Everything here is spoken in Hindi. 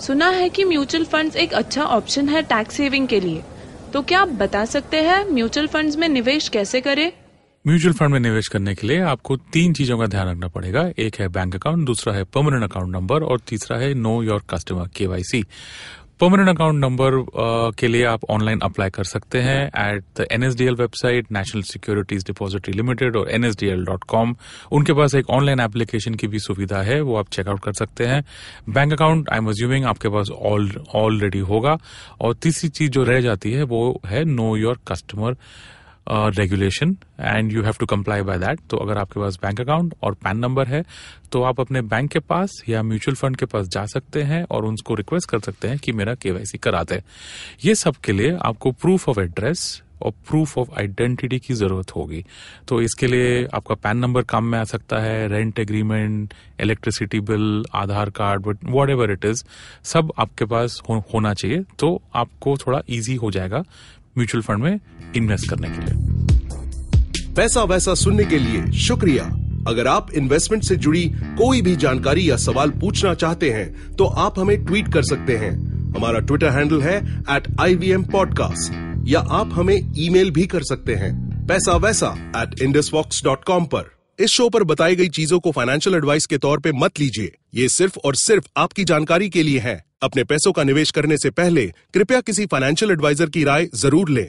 सुना है कि म्यूचुअल फंड्स एक अच्छा ऑप्शन है टैक्स सेविंग के लिए। तो क्या आप बता सकते हैं म्यूचुअल फंड्स में निवेश कैसे करें? म्यूचुअल फंड में निवेश करने के लिए आपको तीन चीज़ों का ध्यान रखना पड़ेगा। एक है बैंक अकाउंट, दूसरा है परमानेंट अकाउंट नंबर और तीसरा है know your customer KYC permanent account number के लिए आप ऑनलाइन अप्लाई कर सकते हैं at the NSDL website National Securities Depository Limited और एनएसडीएल डॉट कॉम उनके पास एक ऑनलाइन एप्लीकेशन की भी सुविधा है, वो आप चेकआउट कर सकते हैं। Bank account I am assuming आपके पास ऑलरेडी होगा। और तीसरी चीज़ जो रह जाती है, वो है know your customer regulation and you have to comply by that तो अगर आपके पास बैंक अकाउंट और पैन नंबर है तो आप अपने बैंक के पास या म्यूचुअल फंड के पास जा सकते हैं और उनको रिक्वेस्ट कर सकते हैं कि मेरा केवाईसी करा दे। ये सब के लिए आपको प्रूफ ऑफ़ एड्रेस और प्रूफ ऑफ़ आइडेंटिटी की ज़रूरत होगी। तो इसके लिए आपका पैन नंबर काम में आ सकता है rent agreement electricity bill Aadhaar card whatever it is सब आपके पास हो, होना चाहिए। तो आपको थोड़ा इजी हो जाएगा। म्यूचुअल फंड में इन्वेस्ट करने के लिए। पैसा वैसा सुनने के लिए शुक्रिया। अगर आप इन्वेस्टमेंट से जुड़ी कोई भी जानकारी या सवाल पूछना चाहते हैं तो आप हमें ट्वीट कर सकते हैं। हमारा ट्विटर हैंडल है at I V M podcast या आप हमें ईमेल भी कर सकते हैं पैसा वैसा एट इंडस डॉट कॉम पर। इस शो पर बताई गई चीज़ों को फाइनेंशियल एडवाइस के तौर पे मत लीजिए। ये सिर्फ़ और सिर्फ़ आपकी जानकारी के लिए है। अपने पैसों का निवेश करने से पहले कृपया किसी फाइनेंशियल एडवाइजर की राय ज़रूर लें।